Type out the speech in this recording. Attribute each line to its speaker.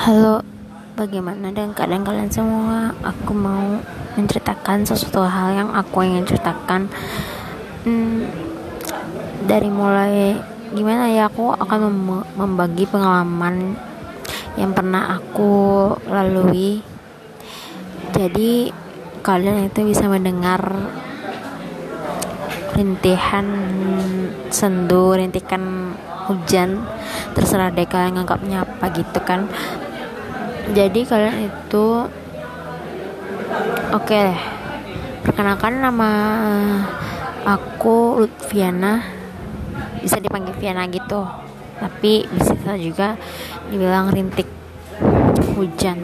Speaker 1: Halo, bagaimana dengan keadaan kalian semua? Aku mau menceritakan sesuatu hal yang aku ingin ceritakan. Hmm, dari mulai gimana ya aku akan mem membagi pengalaman yang pernah aku lalui. Jadi kalian itu bisa mendengar rintihan sendu, rintikan hujan terserah deh kalian nganggapnya apa gitu kan jadi kalian itu oke okay perkenalkan nama aku Lutfiana. Bisa dipanggil Viana gitu. Tapi bisa juga dibilang rintik. Hujan